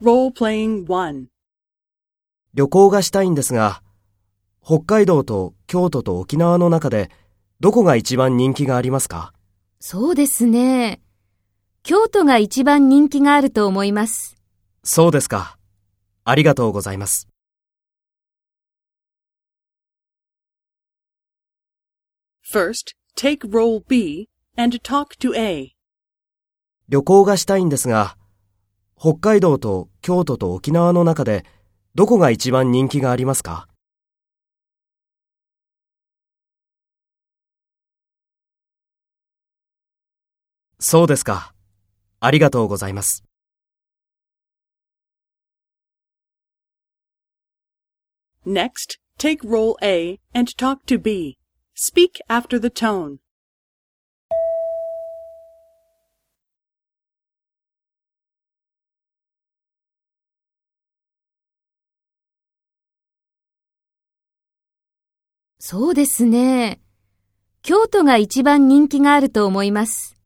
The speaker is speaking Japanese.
旅行がしたいんですが、北海道と京都と沖縄の中でどこが一番人気がありますか？そうですね。京都が一番人気があると思います。そうですか。ありがとうございます。First, take role B and talk to A. 旅行がしたいんですが、北海道と京都と沖縄の中でどこが一番人気がありますか？そうですか。ありがとうございます。Next, take role A and talk to B. Speak after the tone. そうですね。京都が一番人気があると思います。